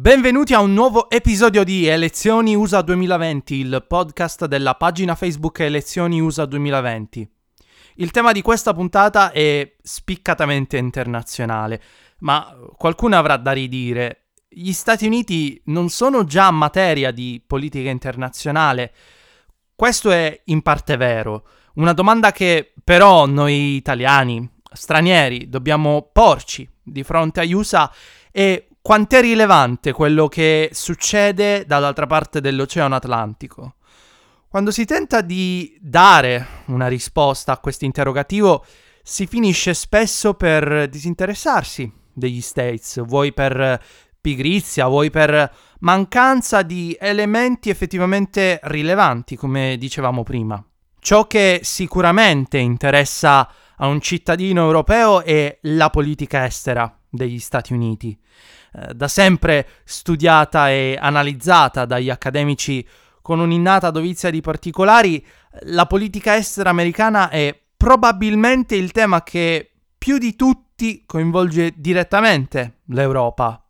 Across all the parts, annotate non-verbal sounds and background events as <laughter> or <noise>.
Benvenuti a un nuovo episodio di Elezioni USA 2020, il podcast della pagina Facebook Elezioni USA 2020. Il tema di questa puntata è spiccatamente internazionale, ma qualcuno avrà da ridire. Gli Stati Uniti non sono già materia di politica internazionale? Questo è in parte vero. Una domanda che però noi italiani, stranieri, dobbiamo porci di fronte agli USA è quanto è rilevante quello che succede dall'altra parte dell'Oceano Atlantico? Quando si tenta di dare una risposta a questo interrogativo, si finisce spesso per disinteressarsi degli States, vuoi per pigrizia, vuoi per mancanza di elementi effettivamente rilevanti, come dicevamo prima. Ciò che sicuramente interessa a un cittadino europeo è la politica estera degli Stati Uniti. Eh, da sempre studiata e analizzata dagli accademici con un'innata dovizia di particolari, la politica estera americana è probabilmente il tema che più di tutti coinvolge direttamente l'Europa.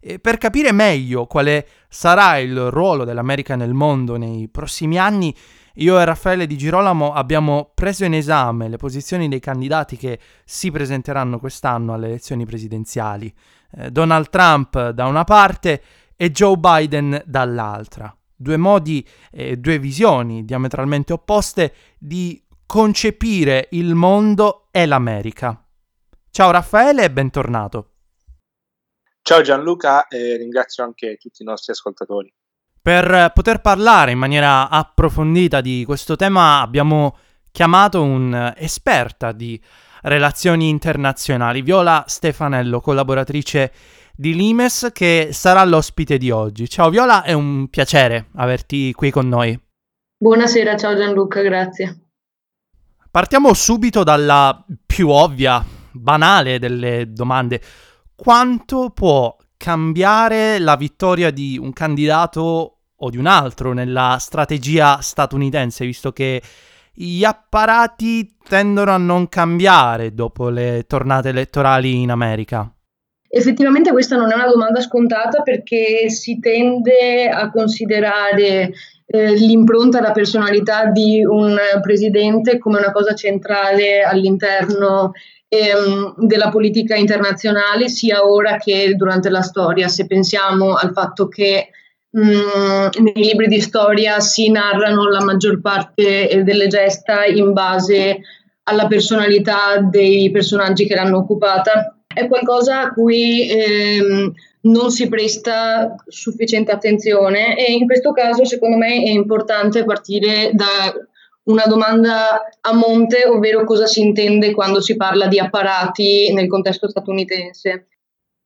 E per capire meglio quale sarà il ruolo dell'America nel mondo nei prossimi anni, io e Raffaele Di Girolamo abbiamo preso in esame le posizioni dei candidati che si presenteranno quest'anno alle elezioni presidenziali. Eh, Donald Trump da una parte e Joe Biden dall'altra. Due modi e due visioni diametralmente opposte di concepire il mondo e l'America. Ciao Raffaele e bentornato. Ciao Gianluca e ringrazio anche tutti i nostri ascoltatori. Per poter parlare in maniera approfondita di questo tema abbiamo chiamato un'esperta di relazioni internazionali, Viola Stefanello, collaboratrice di Limes, che sarà l'ospite di oggi. Ciao Viola, è un piacere averti qui con noi. Buonasera, ciao Gianluca, grazie. Partiamo subito dalla più ovvia, banale delle domande. Quanto può cambiare la vittoria di un candidato o di un altro nella strategia statunitense, visto che gli apparati tendono a non cambiare dopo le tornate elettorali in America? Effettivamente questa non è una domanda scontata perché si tende a considerare eh, l'impronta, la personalità di un presidente come una cosa centrale all'interno ehm, della politica internazionale, sia ora che durante la storia. Se pensiamo al fatto che Mm, nei libri di storia si narrano la maggior parte eh, delle gesta in base alla personalità dei personaggi che l'hanno occupata. È qualcosa a cui ehm, non si presta sufficiente attenzione e in questo caso secondo me è importante partire da una domanda a monte, ovvero cosa si intende quando si parla di apparati nel contesto statunitense.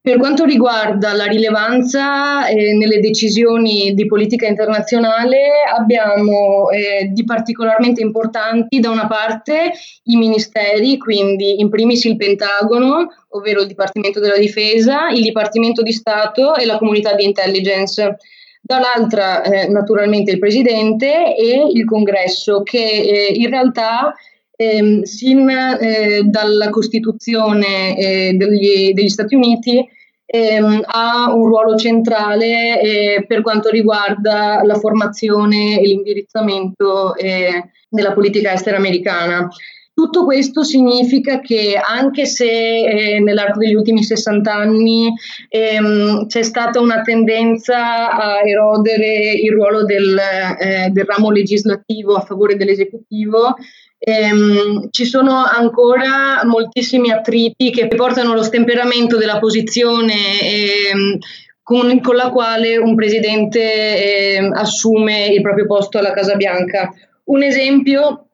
Per quanto riguarda la rilevanza eh, nelle decisioni di politica internazionale, abbiamo eh, di particolarmente importanti da una parte i ministeri, quindi in primis il Pentagono, ovvero il Dipartimento della Difesa, il Dipartimento di Stato e la comunità di intelligence. Dall'altra eh, naturalmente il Presidente e il Congresso, che eh, in realtà ehm, sin eh, dalla Costituzione eh, degli, degli, Stati Uniti ehm, ha un ruolo centrale eh, per quanto riguarda la formazione e l'indirizzamento eh, della politica estera americana. Tutto questo significa che anche se eh, nell'arco degli ultimi 60 anni ehm, c'è stata una tendenza a erodere il ruolo del, eh, del ramo legislativo a favore dell'esecutivo, ehm, ci sono ancora moltissimi attriti che portano lo stemperamento della posizione ehm, con, con, la quale un presidente eh, assume il proprio posto alla Casa Bianca. Un esempio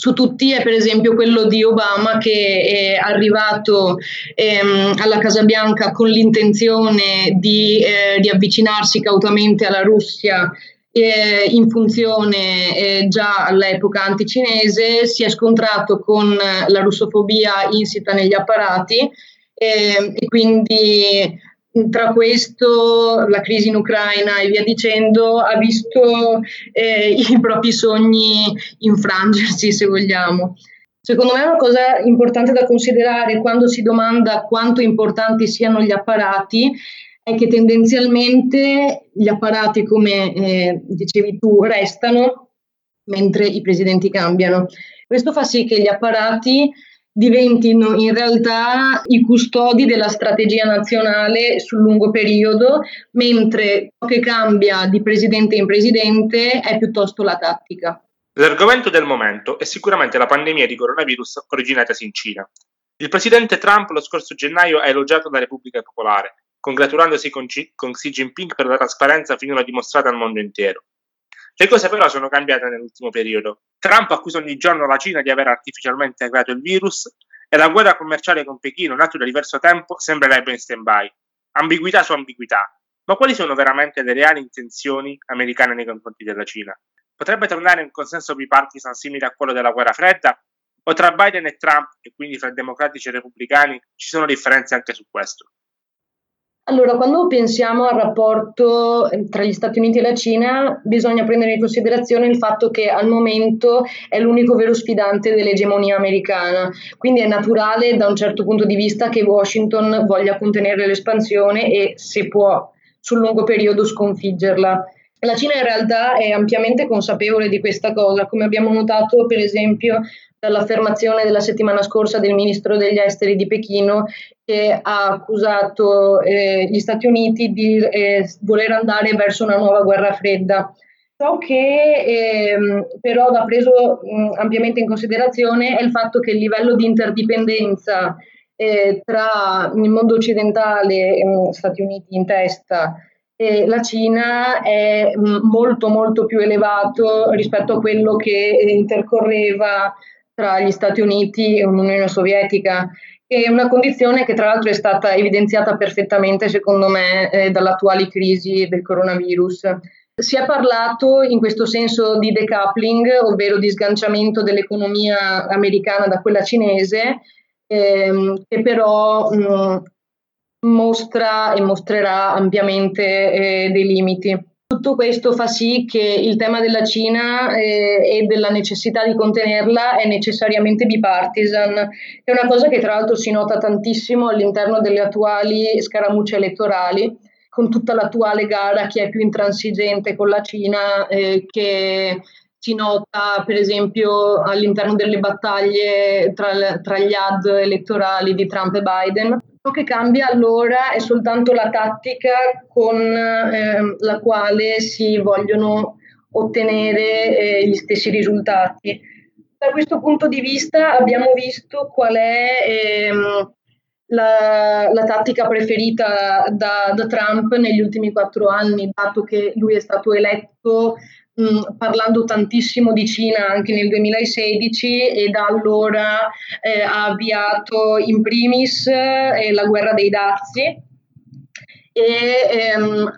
su tutti è per esempio quello di Obama che è arrivato ehm, alla Casa Bianca con l'intenzione di, eh, di avvicinarsi cautamente alla Russia eh, in funzione eh, già all'epoca anticinese, si è scontrato con la russofobia insita negli apparati eh, e quindi tra questo, la crisi in Ucraina e via dicendo, ha visto eh, <laughs> i propri sogni infrangersi, se vogliamo. Secondo me una cosa importante da considerare quando si domanda quanto importanti siano gli apparati è che tendenzialmente gli apparati, come eh, dicevi tu, restano mentre i presidenti cambiano. Questo fa sì che gli apparati diventino in realtà i custodi della strategia nazionale sul lungo periodo, mentre ciò che cambia di presidente in presidente è piuttosto la tattica. L'argomento del momento è sicuramente la pandemia di coronavirus originatasi in Cina. Il presidente Trump lo scorso gennaio ha elogiato la Repubblica Popolare, congratulandosi con, G- con Xi Jinping per la trasparenza finora dimostrata al mondo intero. Le cose però sono cambiate nell'ultimo periodo. Trump accusa ogni giorno la Cina di aver artificialmente creato il virus e la guerra commerciale con Pechino, nata da diverso tempo, sembrerebbe in stand-by. Ambiguità su ambiguità. Ma quali sono veramente le reali intenzioni americane nei confronti della Cina? Potrebbe tornare un consenso bipartisan simile a quello della guerra fredda? O tra Biden e Trump, e quindi fra democratici e repubblicani, ci sono differenze anche su questo? Allora, quando pensiamo al rapporto eh, tra gli Stati Uniti e la Cina, bisogna prendere in considerazione il fatto che al momento è l'unico vero sfidante dell'egemonia americana, quindi è naturale da un certo punto di vista che Washington voglia contenere l'espansione e, se può, sul lungo periodo sconfiggerla. La Cina in realtà è ampiamente consapevole di questa cosa, come abbiamo notato per esempio dall'affermazione della settimana scorsa del ministro degli esteri di Pechino che ha accusato eh, gli Stati Uniti di eh, voler andare verso una nuova guerra fredda. Ciò che eh, però va preso mh, ampiamente in considerazione è il fatto che il livello di interdipendenza eh, tra il mondo occidentale, mh, Stati Uniti in testa, e la Cina è molto molto più elevato rispetto a quello che intercorreva tra gli Stati Uniti e l'Unione Sovietica, è una condizione che tra l'altro è stata evidenziata perfettamente, secondo me, eh, dalle attuali crisi del coronavirus. Si è parlato in questo senso di decoupling, ovvero di sganciamento dell'economia americana da quella cinese, ehm, che però mh, mostra e mostrerà ampiamente eh, dei limiti. Tutto questo fa sì che il tema della Cina eh, e della necessità di contenerla è necessariamente bipartisan, è una cosa che tra l'altro si nota tantissimo all'interno delle attuali scaramucce elettorali, con tutta l'attuale gara chi è più intransigente con la Cina, eh, che si nota per esempio all'interno delle battaglie tra, tra gli ad elettorali di Trump e Biden. Ciò che cambia allora è soltanto la tattica con eh, la quale si vogliono ottenere eh, gli stessi risultati. Da questo punto di vista abbiamo visto qual è ehm, la, la, tattica preferita da, da, Trump negli ultimi quattro anni, dato che lui è stato eletto mh, parlando tantissimo di Cina anche nel 2016 e da allora eh, ha avviato in primis eh, la guerra dei dazi e ehm,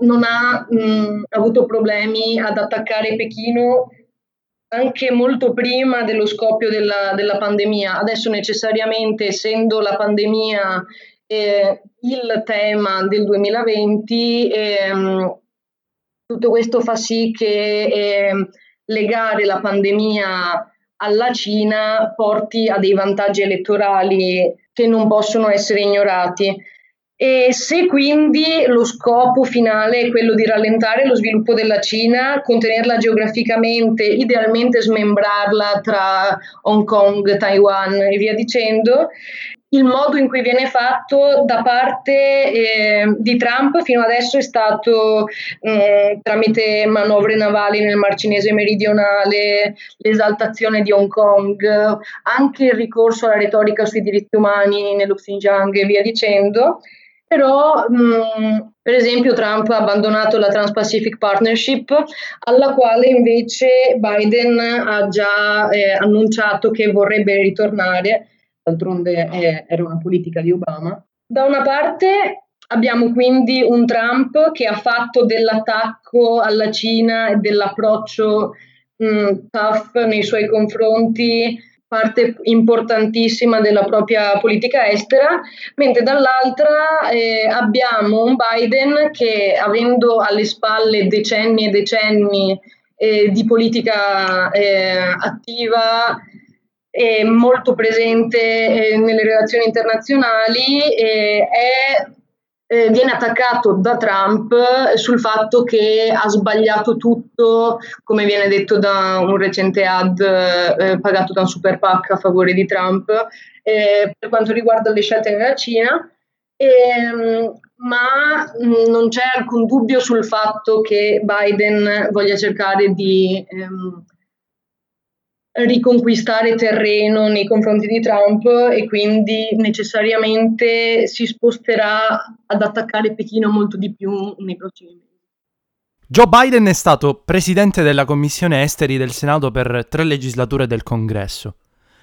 non ha mh, avuto problemi ad attaccare Pechino anche molto prima dello scoppio della, della pandemia. Adesso necessariamente, essendo la pandemia eh, il tema del 2020, ehm, tutto questo fa sì che eh, legare la pandemia alla Cina porti a dei vantaggi elettorali che non possono essere ignorati. E se quindi lo scopo finale è quello di rallentare lo sviluppo della Cina, contenerla geograficamente, idealmente smembrarla tra Hong Kong, Taiwan e via dicendo, il modo in cui viene fatto da parte eh, di Trump fino adesso è stato eh, tramite manovre navali nel Mar Cinese meridionale, l'esaltazione di Hong Kong, anche il ricorso alla retorica sui diritti umani nello Xinjiang e via dicendo. però mh, per esempio Trump ha abbandonato la Trans-Pacific Partnership alla quale invece Biden ha già eh, annunciato che vorrebbe ritornare, d'altronde eh, era una politica di Obama. Da una parte abbiamo quindi un Trump che ha fatto dell'attacco alla Cina e dell'approccio mh, tough nei suoi confronti parte importantissima della propria politica estera, mentre dall'altra eh, abbiamo un Biden che avendo alle spalle decenni e decenni eh, di politica eh, attiva e molto presente eh, nelle relazioni internazionali, eh, è eh, viene attaccato da Trump sul fatto che ha sbagliato tutto, come viene detto da un recente ad eh, pagato da un super PAC a favore di Trump, per quanto riguarda le scelte nella Cina. Ehm, ma mh, non c'è alcun dubbio sul fatto che Biden voglia cercare di ehm, riconquistare terreno nei confronti di Trump e quindi necessariamente si sposterà ad attaccare Pechino molto di più nei prossimi mesi. Joe Biden è stato presidente della Commissione Esteri del Senato per tre legislature del Congresso.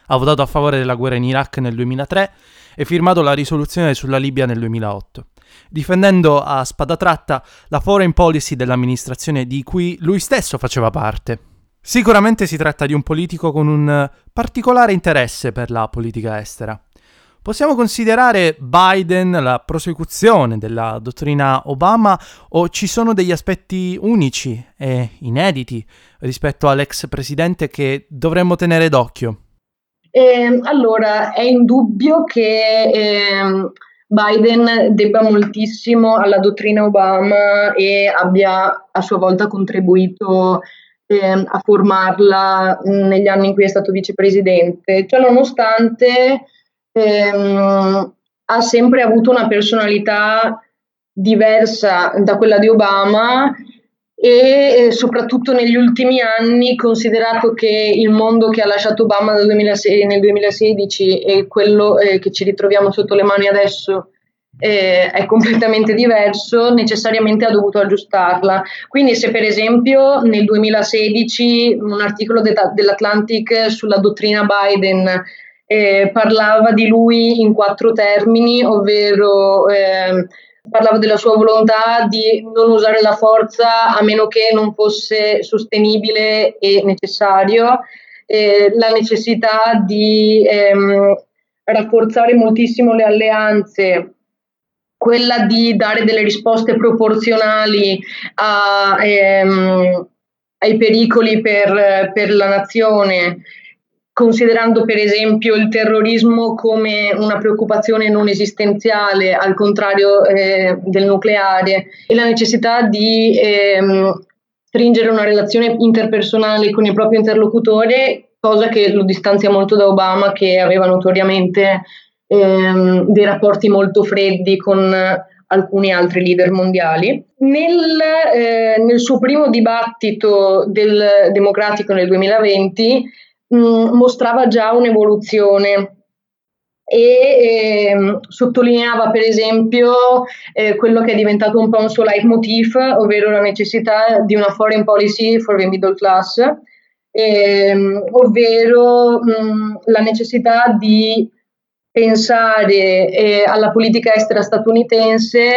Ha votato a favore della guerra in Iraq nel 2003 e firmato la risoluzione sulla Libia nel 2008, difendendo a spada tratta la foreign policy dell'amministrazione di cui lui stesso faceva parte. Sicuramente si tratta di un politico con un particolare interesse per la politica estera. Possiamo considerare Biden la prosecuzione della dottrina Obama o ci sono degli aspetti unici e inediti rispetto all'ex presidente che dovremmo tenere d'occhio? Eh, allora, è indubbio che eh, Biden debba moltissimo alla dottrina Obama e abbia a sua volta contribuito eh, a formarla negli anni in cui è stato vicepresidente. Ciò nonostante ehm, ha sempre avuto una personalità diversa da quella di Obama e eh, soprattutto negli ultimi anni, considerato che il mondo che ha lasciato Obama nel 2016, nel 2016 e quello eh, che ci ritroviamo sotto le mani adesso eh, è completamente diverso, necessariamente ha dovuto aggiustarla. Quindi se per esempio nel 2016 un articolo de- dell'Atlantic sulla dottrina Biden eh, parlava di lui in quattro termini, ovvero eh, parlava della sua volontà di non usare la forza a meno che non fosse sostenibile e necessario, eh, la necessità di ehm, rafforzare moltissimo le alleanze quella di dare delle risposte proporzionali a, ehm, ai pericoli per, per, la nazione, considerando per esempio il terrorismo come una preoccupazione non esistenziale, al contrario eh, del nucleare, e la necessità di ehm, stringere una relazione interpersonale con il proprio interlocutore, cosa che lo distanzia molto da Obama, che aveva notoriamente ehm, dei rapporti molto freddi con alcuni altri leader mondiali. Nel, eh, nel suo primo dibattito del democratico nel 2020 mh, mostrava già un'evoluzione e eh, sottolineava per esempio eh, quello che è diventato un po' un suo leitmotiv, ovvero la necessità di una foreign policy for the middle class, ehm, ovvero mh, la necessità di pensare eh, alla politica estera statunitense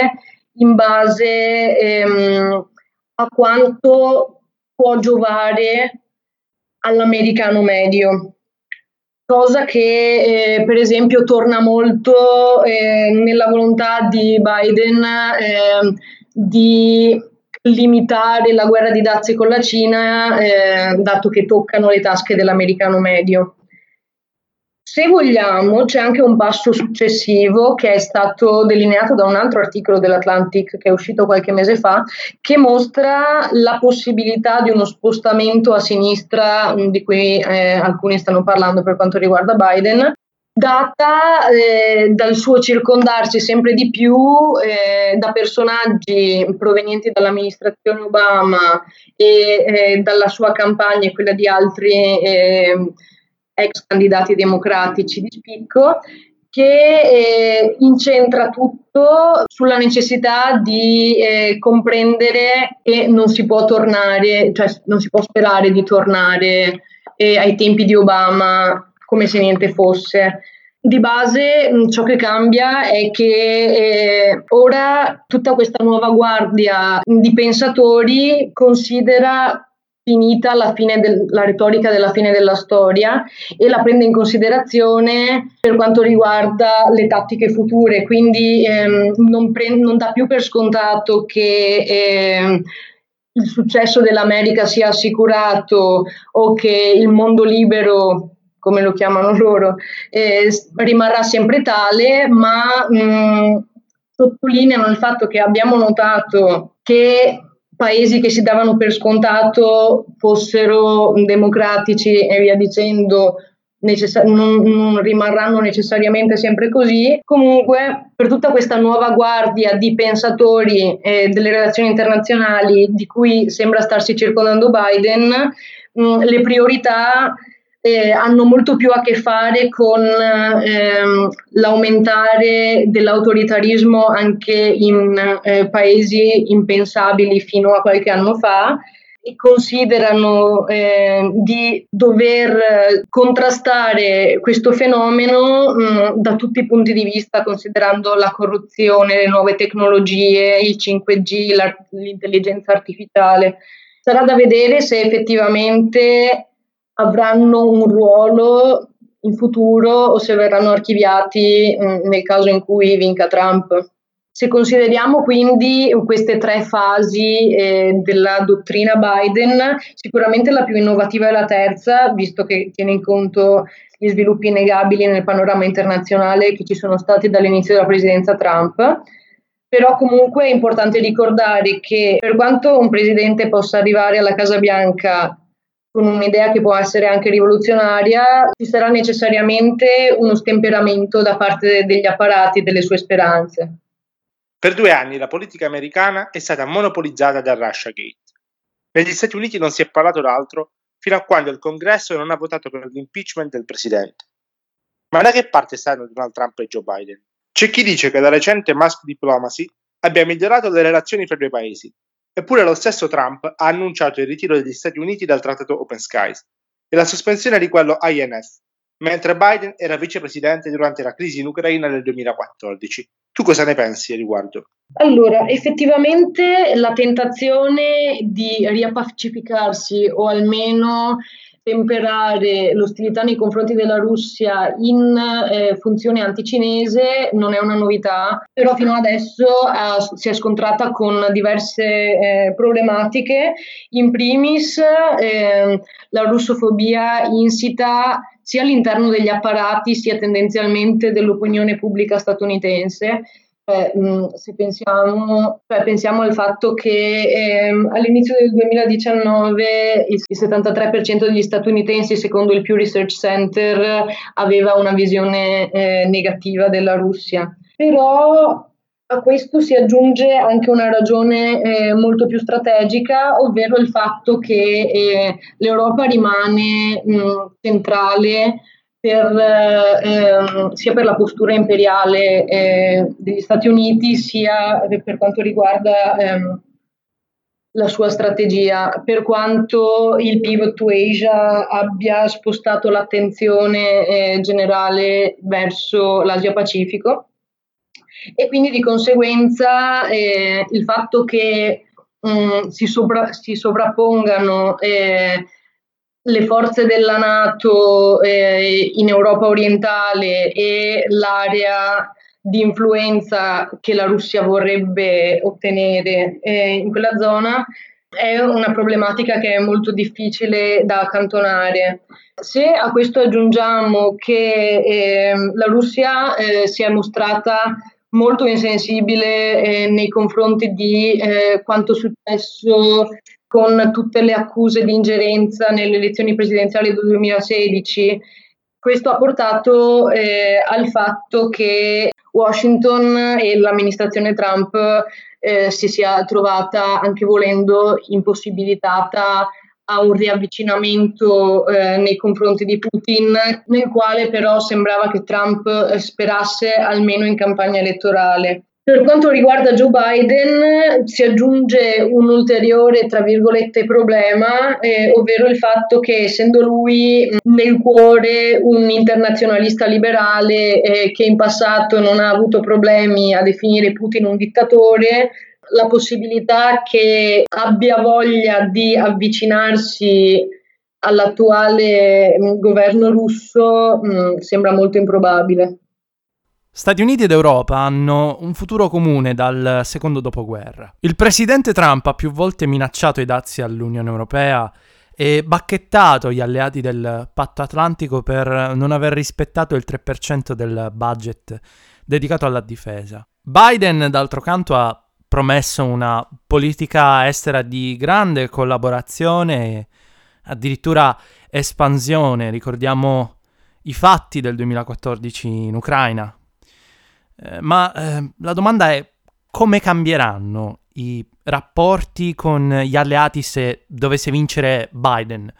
in base ehm, a quanto può giovare all'americano medio, cosa che eh, per esempio torna molto eh, nella volontà di Biden ehm, di limitare la guerra di dazi con la Cina, eh, dato che toccano le tasche dell'americano medio. Se vogliamo, c'è anche un passo successivo che è stato delineato da un altro articolo dell'Atlantic che è uscito qualche mese fa, che mostra la possibilità di uno spostamento a sinistra mm, di cui eh, alcuni stanno parlando per quanto riguarda Biden, data eh, dal suo circondarsi sempre di più eh, da personaggi provenienti dall'amministrazione Obama e eh, dalla sua campagna e quella di altri eh, ex candidati democratici di spicco che eh, incentra tutto sulla necessità di eh, comprendere che non si può tornare, cioè non si può sperare di tornare eh, ai tempi di Obama come se niente fosse. Di base ciò che cambia è che eh, ora tutta questa nuova guardia di pensatori considera finita la, del, la, retorica della fine della storia e la prende in considerazione per quanto riguarda le tattiche future, quindi ehm, non, pre- non, dà più per scontato che ehm, il successo dell'America sia assicurato o che il mondo libero come lo chiamano loro, eh, rimarrà sempre tale, ma mh, sottolineano il fatto che abbiamo notato che paesi che si davano per scontato fossero democratici e via dicendo, necess- non, non, rimarranno necessariamente sempre così. Comunque, per tutta questa nuova guardia di pensatori eh, delle relazioni internazionali di cui sembra starsi circondando Biden, mh, le priorità eh, hanno molto più a che fare con ehm, l'aumentare dell'autoritarismo anche in eh, paesi impensabili fino a qualche anno fa e considerano eh, di dover contrastare questo fenomeno mh, da tutti i punti di vista, considerando la corruzione, le nuove tecnologie, il 5G, l'intelligenza artificiale. Sarà da vedere se effettivamente avranno un ruolo in futuro o se verranno archiviati mm, nel caso in cui vinca Trump. Se consideriamo quindi queste tre fasi eh, della dottrina Biden, sicuramente la più innovativa è la terza, visto che tiene in conto gli sviluppi innegabili nel panorama internazionale che ci sono stati dall'inizio della presidenza Trump. Però comunque è importante ricordare che per quanto un presidente possa arrivare alla Casa Bianca con un'idea che può essere anche rivoluzionaria, ci sarà necessariamente uno stemperamento da parte degli apparati e delle sue speranze. Per due anni la politica americana è stata monopolizzata dal Russiagate. Negli Stati Uniti non si è parlato d'altro fino a quando il Congresso non ha votato per l'impeachment del presidente. Ma da che parte stanno Donald Trump e Joe Biden? C'è chi dice che la recente Musk Diplomacy abbia migliorato le relazioni fra i due paesi Eppure lo stesso Trump ha annunciato il ritiro degli Stati Uniti dal trattato Open Skies e la sospensione di quello INF, mentre Biden era vicepresidente durante la crisi in Ucraina nel 2014. Tu cosa ne pensi a riguardo? Allora, effettivamente la tentazione di riappacificarsi o almeno temperare l'ostilità nei confronti della Russia in eh, funzione anticinese non è una novità, però fino adesso eh, si è scontrata con diverse eh, problematiche, in primis ehm, la russofobia insita sia all'interno degli apparati sia tendenzialmente dell'opinione pubblica statunitense eh, se pensiamo, cioè, pensiamo, al fatto che ehm, all'inizio del 2019 il, il 73% degli statunitensi, secondo il Pew Research Center, aveva una visione eh, negativa della Russia. Però a questo si aggiunge anche una ragione eh, molto più strategica, ovvero il fatto che eh, l'Europa rimane mh, centrale per, eh, sia per la postura imperiale eh, degli Stati Uniti, sia per quanto riguarda ehm, la sua strategia, per quanto il pivot to Asia abbia spostato l'attenzione eh, generale verso l'Asia Pacifico. E quindi di conseguenza eh, il fatto che mh, mm, si, sopra- si, sovrappongano eh, le forze della Nato eh, in Europa orientale e l'area di influenza che la Russia vorrebbe ottenere eh, in quella zona è una problematica che è molto difficile da accantonare. Se a questo aggiungiamo che eh, la Russia eh, si è mostrata molto insensibile eh, nei confronti di eh, quanto successo con tutte le accuse di ingerenza nelle elezioni presidenziali del 2016. Questo ha portato eh, al fatto che Washington e l'amministrazione Trump eh, si sia trovata, anche volendo, impossibilitata a un riavvicinamento eh, nei confronti di Putin, nel quale però sembrava che Trump eh, sperasse almeno in campagna elettorale. Per quanto riguarda Joe Biden, si aggiunge un ulteriore, tra virgolette, problema, eh, ovvero il fatto che essendo lui nel cuore un internazionalista liberale eh, che in passato non ha avuto problemi a definire Putin un dittatore, la possibilità che abbia voglia di avvicinarsi all'attuale mm, governo russo mh, mm, sembra molto improbabile. Stati Uniti ed Europa hanno un futuro comune dal secondo dopoguerra. Il presidente Trump ha più volte minacciato i dazi all'Unione Europea e bacchettato gli alleati del patto atlantico per non aver rispettato il 3% del budget dedicato alla difesa. Biden, d'altro canto, ha promesso una politica estera di grande collaborazione e addirittura espansione. Ricordiamo i fatti del 2014 in Ucraina, eh, ma eh, la domanda è come cambieranno i rapporti con gli alleati se dovesse vincere Biden?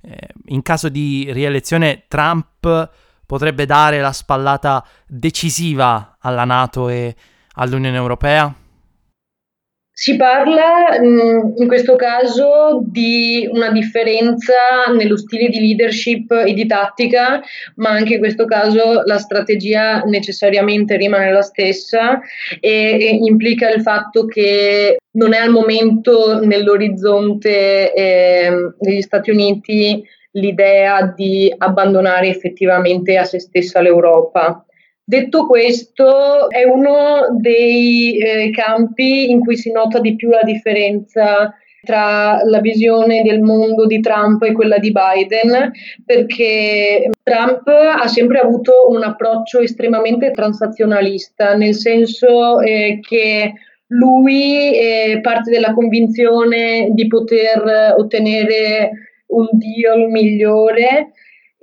Eh, in caso di rielezione Trump potrebbe dare la spallata decisiva alla Nato e all'Unione Europea? Si parla in questo caso di una differenza nello stile di leadership e di tattica, ma anche in questo caso la strategia necessariamente rimane la stessa e, implica il fatto che non è al momento nell'orizzonte eh, degli Stati Uniti l'idea di abbandonare effettivamente a se stessa l'Europa. Detto questo, è uno dei eh, campi in cui si nota di più la differenza tra la visione del mondo di Trump e quella di Biden, perché Trump ha sempre avuto un approccio estremamente transazionalista, nel senso eh, che lui eh, parte dalla convinzione di poter ottenere un deal migliore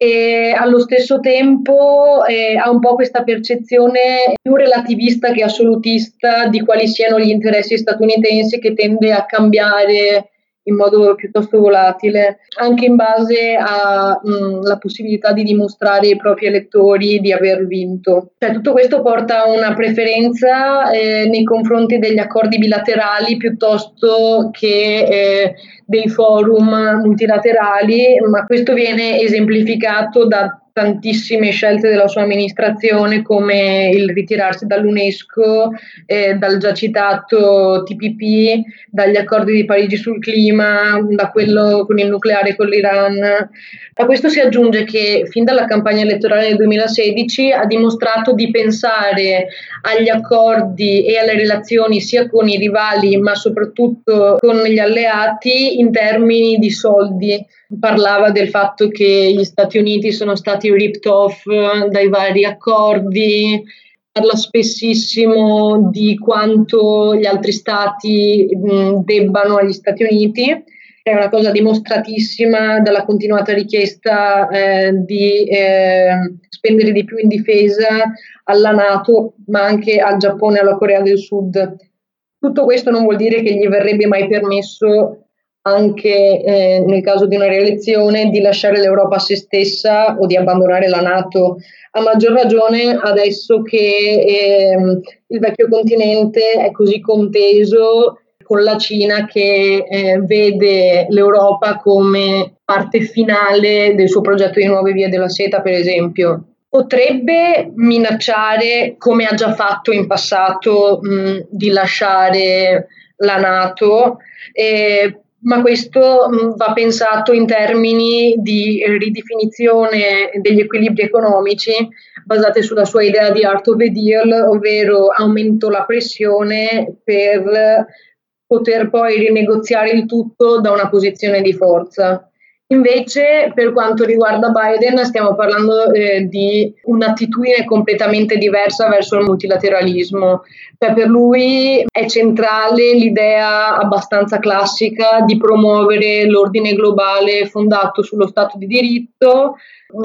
e allo stesso tempo eh, ha un po' questa percezione più relativista che assolutista di quali siano gli interessi statunitensi che tende a cambiare in modo piuttosto volatile, anche in base alla mm, possibilità di dimostrare ai propri elettori di aver vinto. Cioè, tutto questo porta a una preferenza eh, nei confronti degli accordi bilaterali piuttosto che eh, dei forum multilaterali, ma questo viene esemplificato da tantissime scelte della sua amministrazione come il ritirarsi dall'UNESCO, eh, dal già citato TPP, dagli accordi di Parigi sul clima, da quello con il nucleare con l'Iran. A questo si aggiunge che fin dalla campagna elettorale del 2016 ha dimostrato di pensare agli accordi e alle relazioni sia con i rivali ma soprattutto con gli alleati in termini di soldi parlava del fatto che gli Stati Uniti sono stati ripped off dai vari accordi, parla spessissimo di quanto gli altri stati debbano agli Stati Uniti. È una cosa dimostratissima dalla continuata richiesta eh, di eh, spendere di più in difesa alla Nato, ma anche al Giappone e alla Corea del Sud. Tutto questo non vuol dire che gli verrebbe mai permesso anche eh, nel caso di una rielezione di lasciare l'Europa a se stessa o di abbandonare la Nato, a maggior ragione adesso che eh, il vecchio continente è così conteso con la Cina che eh, vede l'Europa come parte finale del suo progetto di nuove vie della seta, per esempio. Potrebbe minacciare, come ha già fatto in passato, mh, di lasciare la Nato, eh, ma questo mm, va pensato in termini di ridefinizione degli equilibri economici basate sulla sua idea di art of the deal, ovvero aumento la pressione per poter poi rinegoziare il tutto da una posizione di forza. Invece, per quanto riguarda Biden, stiamo parlando eh, di un'attitudine completamente diversa verso il multilateralismo. Cioè, per lui è centrale l'idea abbastanza classica di promuovere l'ordine globale fondato sullo Stato di diritto,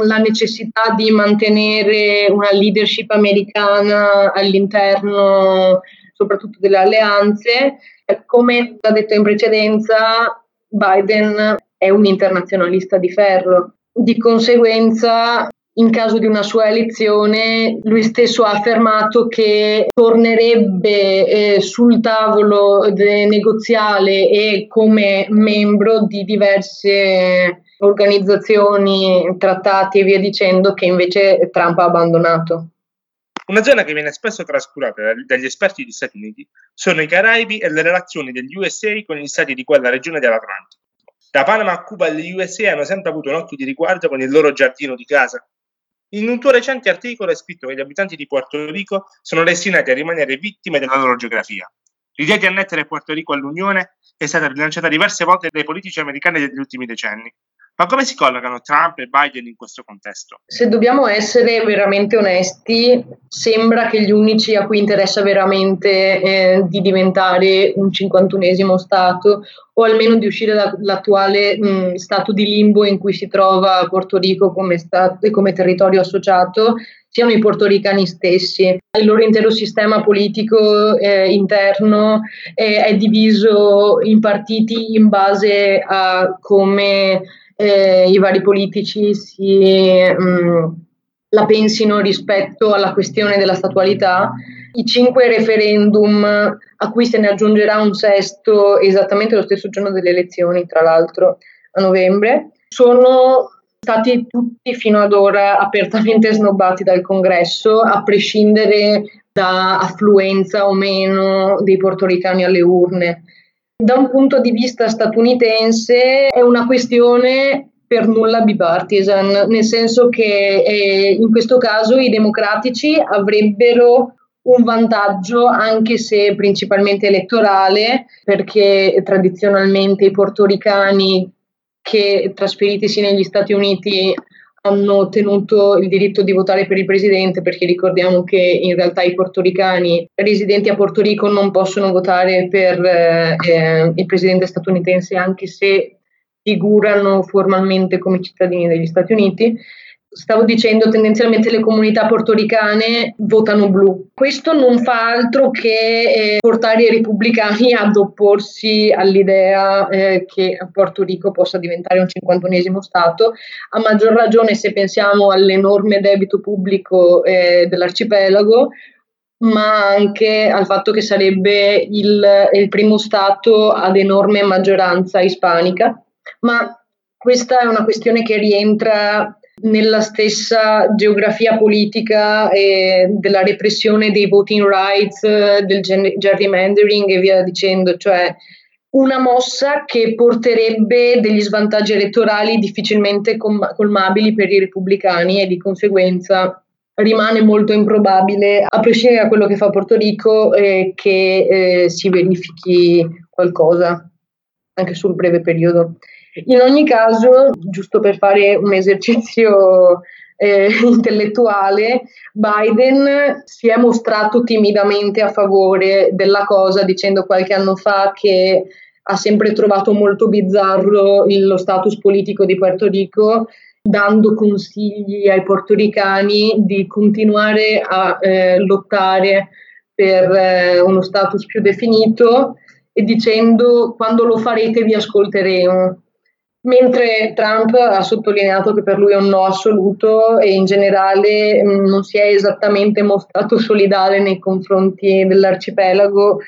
la necessità di mantenere una leadership americana all'interno soprattutto delle alleanze. Come già detto in precedenza, Biden è un internazionalista di ferro. Di conseguenza, in caso di una sua elezione, lui stesso ha affermato che tornerebbe eh, sul tavolo negoziale e come membro di diverse organizzazioni, trattati e via dicendo che invece Trump ha abbandonato. Una zona che viene spesso trascurata dagli esperti degli Stati Uniti sono i Caraibi e le relazioni degli USA con gli stati di quella regione dell'Atlantico. Da Panama a Cuba gli USA hanno sempre avuto un occhio di riguardo con il loro giardino di casa. In un tuo recente articolo è scritto che gli abitanti di Puerto Rico sono destinati a rimanere vittime della loro geografia. L'idea di annettere Puerto Rico all'Unione è stata rilanciata diverse volte dai politici americani degli ultimi decenni. Ma come si collocano Trump e Biden in questo contesto? Se dobbiamo essere veramente onesti, sembra che gli unici a cui interessa veramente eh, di diventare un 51esimo Stato o almeno di uscire dall'attuale mh, stato di limbo in cui si trova Porto Rico come, stato, come territorio associato siano i portoricani stessi. Il loro intero sistema politico eh, interno eh, è diviso in partiti in base a come eh, i vari politici si, mh, mm, la pensino rispetto alla questione della statualità. I cinque referendum a cui se ne aggiungerà un sesto esattamente lo stesso giorno delle elezioni, tra l'altro a novembre, sono stati tutti fino ad ora apertamente snobbati dal congresso, a prescindere da affluenza o meno dei portoricani alle urne. Da un punto di vista statunitense è una questione per nulla bipartisan, nel senso che eh, in questo caso i democratici avrebbero un vantaggio anche se principalmente elettorale, perché tradizionalmente i portoricani che trasferitisi negli Stati Uniti hanno ottenuto il diritto di votare per il presidente perché ricordiamo che in realtà i portoricani residenti a Porto Rico non possono votare per eh, eh, il presidente statunitense anche se figurano formalmente come cittadini degli Stati Uniti stavo dicendo, tendenzialmente le comunità portoricane votano blu. Questo non fa altro che eh, portare i repubblicani <laughs> ad opporsi all'idea eh, che Porto Rico possa diventare un 51esimo Stato, a maggior ragione se pensiamo all'enorme debito pubblico eh, dell'arcipelago ma anche al fatto che sarebbe il, il primo Stato ad enorme maggioranza ispanica. Ma questa è una questione che rientra nella stessa geografia politica e della repressione dei voting rights, del gerrymandering e via dicendo, cioè una mossa che porterebbe degli svantaggi elettorali difficilmente colmabili per i repubblicani e di conseguenza rimane molto improbabile, a prescindere da quello che fa Porto Rico, eh, che eh, si verifichi qualcosa anche sul breve periodo. In ogni caso, giusto per fare un esercizio eh, <laughs> intellettuale, Biden si è mostrato timidamente a favore della cosa, dicendo qualche anno fa che ha sempre trovato molto bizzarro lo status politico di Puerto Rico, dando consigli ai portoricani di continuare a eh, lottare per eh, uno status più definito e dicendo quando lo farete vi ascolteremo mentre Trump ha sottolineato che per lui è un no assoluto e in generale mm, non si è esattamente mostrato <laughs> solidale nei confronti dell'arcipelago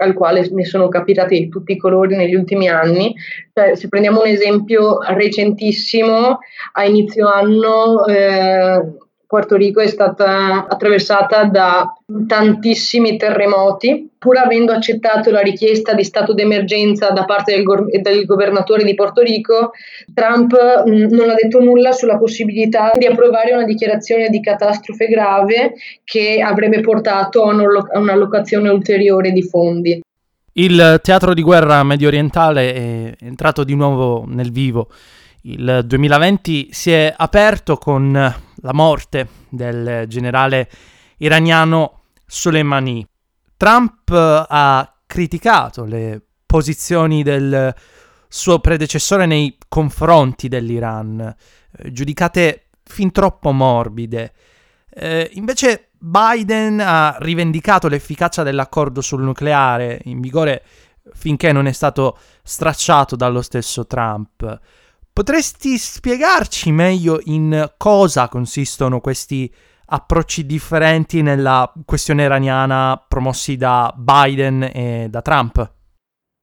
al quale ne sono capitati tutti i colori negli ultimi anni. Cioè, se prendiamo un esempio recentissimo, a inizio anno eh, Porto Rico è stata attraversata da tantissimi terremoti, pur avendo accettato la richiesta di stato d'emergenza da parte del, go- del governatore di Porto Rico, Trump mh, mm, non ha detto nulla sulla possibilità di approvare una dichiarazione di catastrofe grave che avrebbe portato a, a un'allocazione ulteriore di fondi. Il teatro di guerra medio orientale è entrato di nuovo nel vivo. Il 2020 si è aperto con la morte del generale iraniano Soleimani. Trump ha criticato le posizioni del suo predecessore nei confronti dell'Iran, eh, giudicate fin troppo morbide. Eh, invece Biden ha rivendicato l'efficacia dell'accordo sul nucleare in vigore finché non è stato stracciato dallo stesso Trump. Potresti spiegarci meglio in cosa consistono questi approcci differenti nella questione iraniana promossi da Biden e da Trump?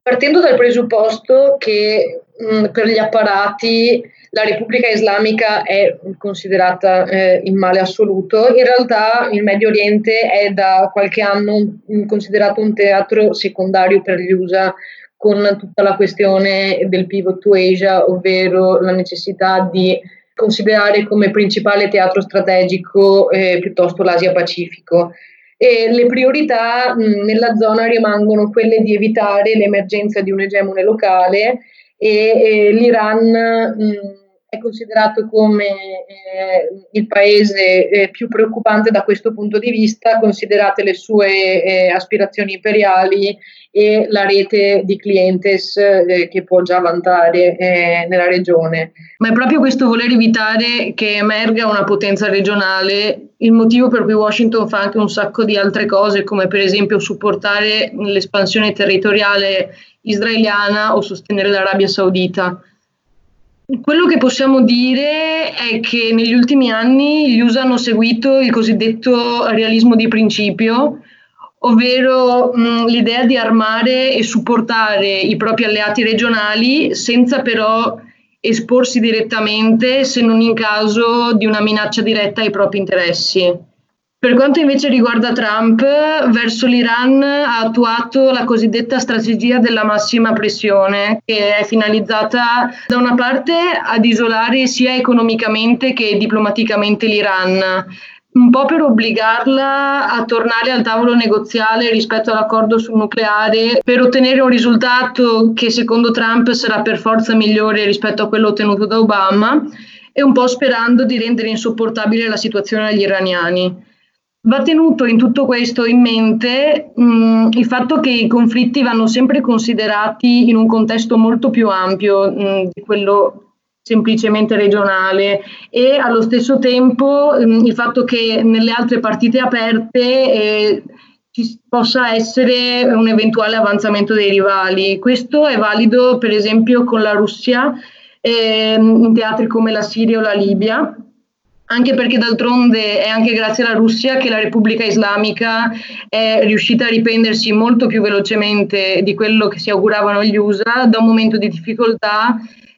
Partendo dal presupposto che mh, per gli apparati la Repubblica Islamica è considerata eh, il male assoluto, in realtà il Medio Oriente è da qualche anno un, considerato un teatro secondario per gli USA con tutta la questione del pivot to Asia, ovvero la necessità di considerare come principale teatro strategico eh, piuttosto l'Asia Pacifico. E le priorità mh, nella zona rimangono quelle di evitare l'emergenza di un egemone locale e, e l'Iran mh, è considerato come eh, il paese eh, più preoccupante da questo punto di vista, considerate le sue eh, aspirazioni imperiali e la rete di clientes eh, che può già vantare eh, nella regione. Ma è proprio questo voler evitare che emerga una potenza regionale il motivo per cui Washington fa anche un sacco di altre cose, come per esempio supportare l'espansione territoriale israeliana o sostenere l'Arabia Saudita. Quello che possiamo dire è che negli ultimi anni gli USA hanno seguito il cosiddetto realismo di principio, ovvero mh, l'idea di armare e supportare i propri alleati regionali senza però esporsi direttamente se non in caso di una minaccia diretta ai propri interessi. Per quanto invece riguarda Trump, verso l'Iran ha attuato la cosiddetta strategia della massima pressione, che è finalizzata da una parte ad isolare sia economicamente che diplomaticamente l'Iran, un po' per obbligarla a tornare al tavolo negoziale rispetto all'accordo sul nucleare per ottenere un risultato che secondo Trump sarà per forza migliore rispetto a quello ottenuto da Obama e un po' sperando di rendere insopportabile la situazione agli iraniani. Va tenuto in tutto questo in mente mh, il fatto che i conflitti vanno sempre considerati in un contesto molto più ampio mh, di quello semplicemente regionale e allo stesso tempo mh, il fatto che nelle altre partite aperte eh, ci possa essere un eventuale avanzamento dei rivali. Questo è valido per esempio con la Russia eh, in teatri come la Siria o la Libia anche perché d'altronde è anche grazie alla Russia che la Repubblica Islamica è riuscita a riprendersi molto più velocemente di quello che si auguravano gli USA da un momento di difficoltà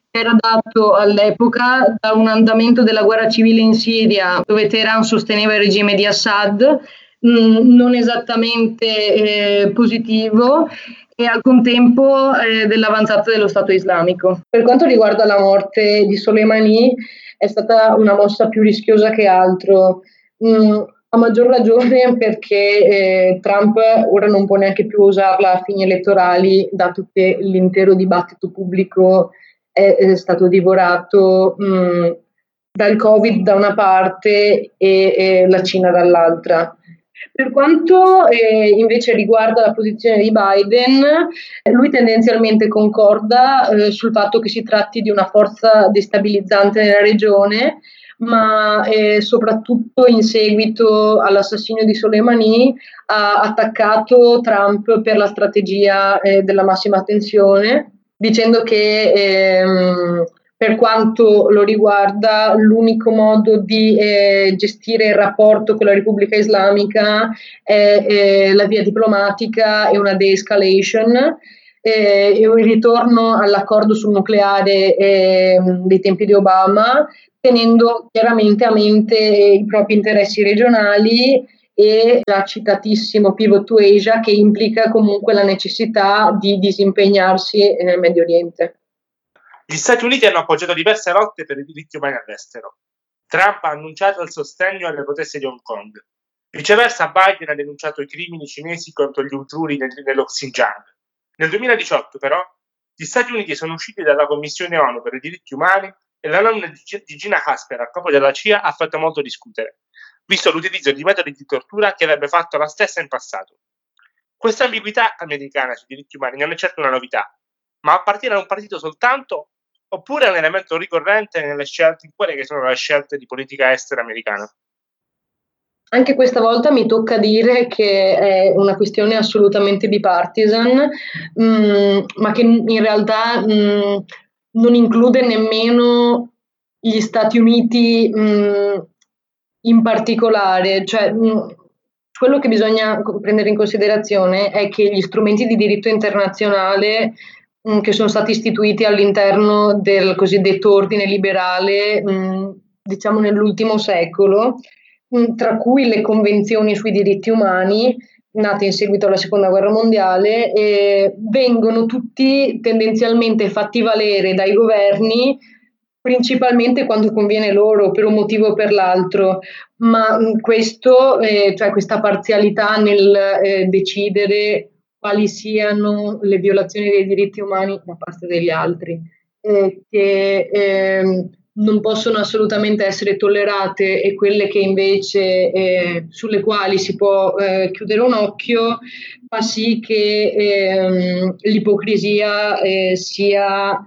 era dato all'epoca da un andamento della guerra civile in Siria dove Teheran sosteneva il regime di Assad mh, non esattamente eh, positivo e al contempo eh, dell'avanzata dello Stato islamico. Per quanto riguarda la morte di Soleimani, è stata una mossa più rischiosa che altro. Mm, a maggior ragione perché eh, Trump ora non può neanche più usarla a fini elettorali, dato che l'intero dibattito pubblico è, è stato divorato mh, mm, dal Covid da una parte e, e la Cina dall'altra. Per quanto eh, invece riguarda la posizione di Biden, lui tendenzialmente concorda eh, sul fatto che si tratti di una forza destabilizzante nella regione, ma eh, soprattutto in seguito all'assassinio di Soleimani ha attaccato Trump per la strategia eh, della massima tensione, dicendo che ehm, per quanto lo riguarda, l'unico modo di eh, gestire il rapporto con la Repubblica Islamica è eh, la via diplomatica e una de-escalation. Eh, un ritorno all'accordo sul nucleare ehm, dei tempi di Obama, tenendo chiaramente a mente i propri interessi regionali e già citatissimo Pivot to Asia che implica comunque la necessità di disimpegnarsi nel Medio Oriente. Gli Stati Uniti hanno appoggiato diverse lotte per i diritti umani all'estero. Trump ha annunciato il sostegno alle proteste di Hong Kong. Viceversa, Biden ha denunciato i crimini cinesi contro gli uiguri nello Xinjiang. Nel 2018, però, gli Stati Uniti sono usciti dalla Commissione ONU per i diritti umani e la nomina di Gina Hasper a capo della CIA ha fatto molto discutere, visto l'utilizzo di metodi di tortura che avrebbe fatto la stessa in passato. Questa ambiguità americana sui diritti umani non è certo una novità, ma appartiene a un partito soltanto oppure è un elemento ricorrente nelle scelte in quelle che sono le scelte di politica estera americana? anche questa volta mi tocca dire che è una questione assolutamente bipartisan, mm, ma che in realtà mh, mm, non include nemmeno gli Stati Uniti mh, mm, in particolare. Cioè, quello che bisogna prendere in considerazione è che gli strumenti di diritto internazionale che sono stati istituiti all'interno del cosiddetto ordine liberale, diciamo nell'ultimo secolo, tra cui le convenzioni sui diritti umani, nate in seguito alla seconda guerra mondiale, eh, vengono tutti tendenzialmente fatti valere dai governi principalmente quando conviene loro per un motivo o per l'altro, ma questo, eh, cioè questa parzialità nel eh, decidere quali siano le violazioni dei diritti umani da parte degli altri, eh, che ehm, non possono assolutamente essere tollerate e quelle che invece eh, sulle quali si può eh, chiudere un occhio fa sì che ehm, l'ipocrisia eh, sia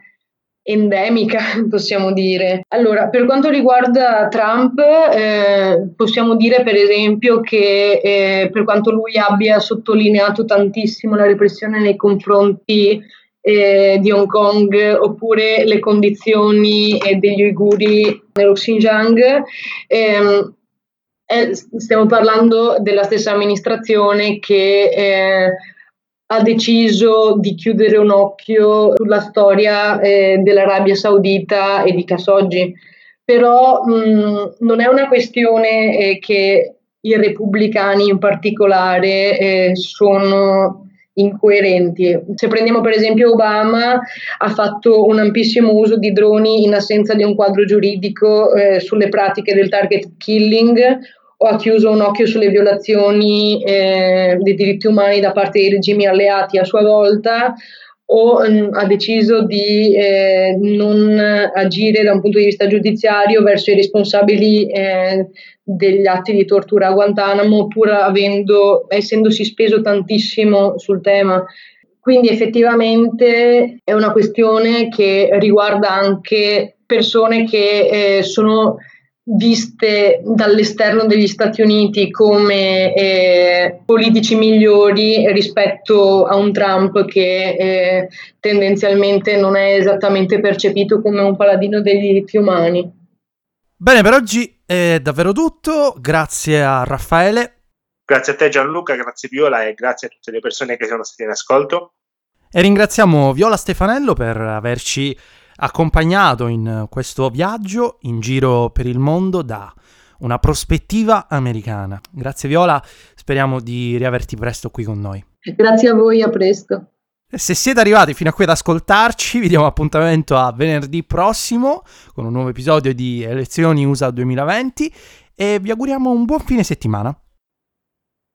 endemica, <laughs> possiamo dire. Allora, per quanto riguarda Trump, eh, possiamo dire per esempio che eh, per quanto lui abbia sottolineato tantissimo la repressione nei confronti eh, di Hong Kong oppure le condizioni eh, degli uiguri nello Xinjiang. Ehm, eh, stiamo parlando della stessa amministrazione che eh, ha deciso di chiudere un occhio sulla storia eh, dell'Arabia Saudita e di Khashoggi. Però mh, non è una questione eh, che i repubblicani in particolare sono incoerenti. Se prendiamo per esempio Obama, ha fatto un ampissimo uso di droni in assenza di un quadro giuridico eh, sulle pratiche del target killing ha chiuso un occhio sulle violazioni eh, dei diritti umani da parte dei regimi alleati a sua volta o mh, mm, ha deciso di eh, non agire da un punto di vista giudiziario verso i responsabili eh, degli atti di tortura a Guantanamo, pur avendo, essendosi speso tantissimo sul tema. Quindi effettivamente è una questione che riguarda anche persone che eh, sono viste dall'esterno degli Stati Uniti come eh, politici migliori rispetto a un Trump che eh, tendenzialmente non è esattamente percepito come un paladino dei diritti umani. Bene, per oggi è davvero tutto. Grazie a Raffaele. Grazie a te Gianluca, grazie Viola e grazie a tutte le persone che sono state in ascolto. E ringraziamo Viola Stefanello per averci accompagnato in questo viaggio in giro per il mondo da una prospettiva americana. Grazie Viola, speriamo di riaverti presto qui con noi. Grazie a voi, a presto. Se siete arrivati fino a qui ad ascoltarci, vi diamo appuntamento a venerdì prossimo con un nuovo episodio di Elezioni USA 2020 e vi auguriamo un buon fine settimana.